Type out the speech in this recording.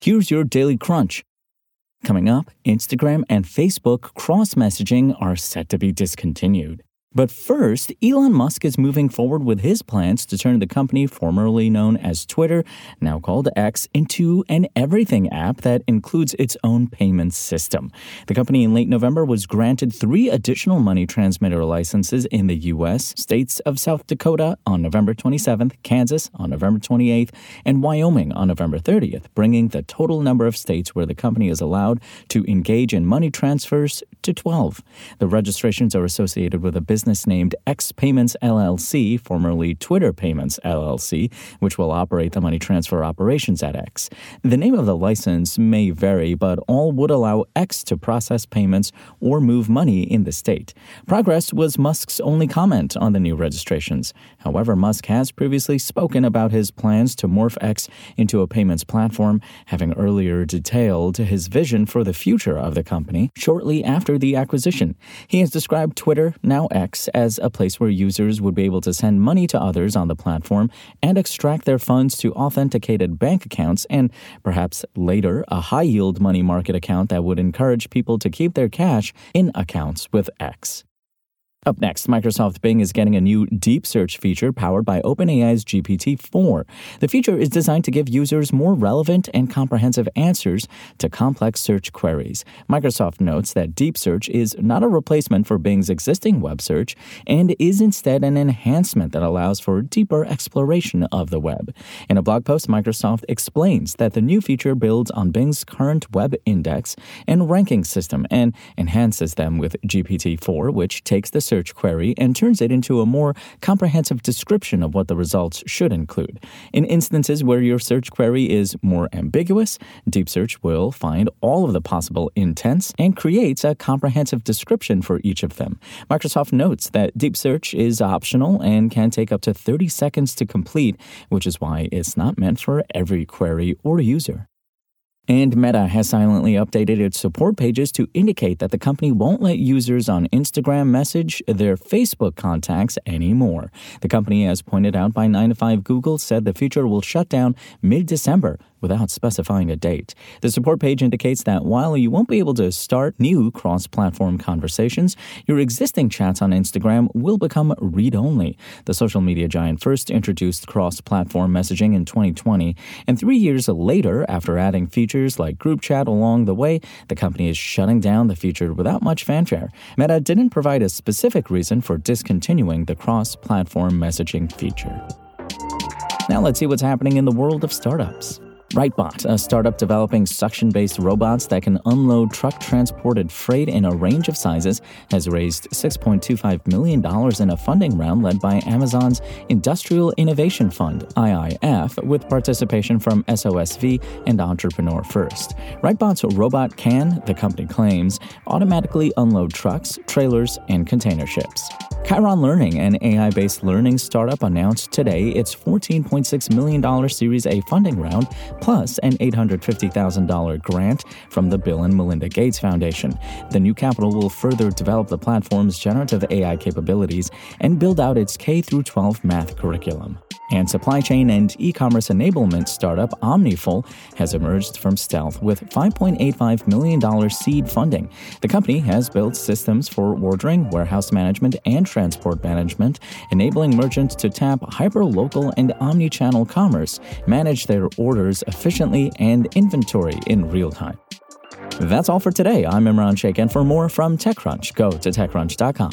Here's your daily crunch. Coming up, Instagram and Facebook cross messaging are set to be discontinued. But first, Elon Musk is moving forward with his plans to turn the company formerly known as Twitter, now called X, into an everything app that includes its own payment system. The company in late November was granted three additional money transmitter licenses in the U.S. states of South Dakota on November 27th, Kansas on November 28th, and Wyoming on November 30th, bringing the total number of states where the company is allowed to engage in money transfers to 12. The registrations are associated with a business business named X Payments LLC, formerly Twitter Payments LLC, which will operate the money transfer operations at X. The name of the license may vary, but all would allow X to process payments or move money in the state. Progress was Musk's only comment on the new registrations. However, Musk has previously spoken about his plans to morph X into a payments platform, having earlier detailed his vision for the future of the company shortly after the acquisition. He has described Twitter, now X, As a place where users would be able to send money to others on the platform and extract their funds to authenticated bank accounts and perhaps later a high yield money market account that would encourage people to keep their cash in accounts with X. Up next, Microsoft Bing is getting a new deep search feature powered by OpenAI's GPT 4. The feature is designed to give users more relevant and comprehensive answers to complex search queries. Microsoft notes that deep search is not a replacement for Bing's existing web search and is instead an enhancement that allows for deeper exploration of the web. In a blog post, Microsoft explains that the new feature builds on Bing's current web index and ranking system and enhances them with GPT 4, which takes the search query and turns it into a more comprehensive description of what the results should include. In instances where your search query is more ambiguous, Deep Search will find all of the possible intents and creates a comprehensive description for each of them. Microsoft notes that Deep Search is optional and can take up to 30 seconds to complete, which is why it's not meant for every query or user. And Meta has silently updated its support pages to indicate that the company won't let users on Instagram message their Facebook contacts anymore. The company, as pointed out by 9 to 5 Google, said the feature will shut down mid December without specifying a date. The support page indicates that while you won't be able to start new cross platform conversations, your existing chats on Instagram will become read only. The social media giant first introduced cross platform messaging in 2020, and three years later, after adding features like group chat along the way, the company is shutting down the feature without much fanfare. Meta didn't provide a specific reason for discontinuing the cross platform messaging feature. Now let's see what's happening in the world of startups. Rightbot, a startup developing suction based robots that can unload truck transported freight in a range of sizes, has raised $6.25 million in a funding round led by Amazon's Industrial Innovation Fund, IIF, with participation from SOSV and Entrepreneur First. Rightbot's robot can, the company claims, automatically unload trucks, trailers, and container ships. Chiron Learning, an AI based learning startup, announced today its $14.6 million Series A funding round plus an $850,000 grant from the Bill and Melinda Gates Foundation. The new capital will further develop the platform's generative AI capabilities and build out its K 12 math curriculum. And supply chain and e commerce enablement startup Omniful has emerged from stealth with $5.85 million seed funding. The company has built systems for ordering, warehouse management, and transport management, enabling merchants to tap hyperlocal and omni channel commerce, manage their orders efficiently, and inventory in real time. That's all for today. I'm Imran Sheikh, and for more from TechCrunch, go to TechCrunch.com.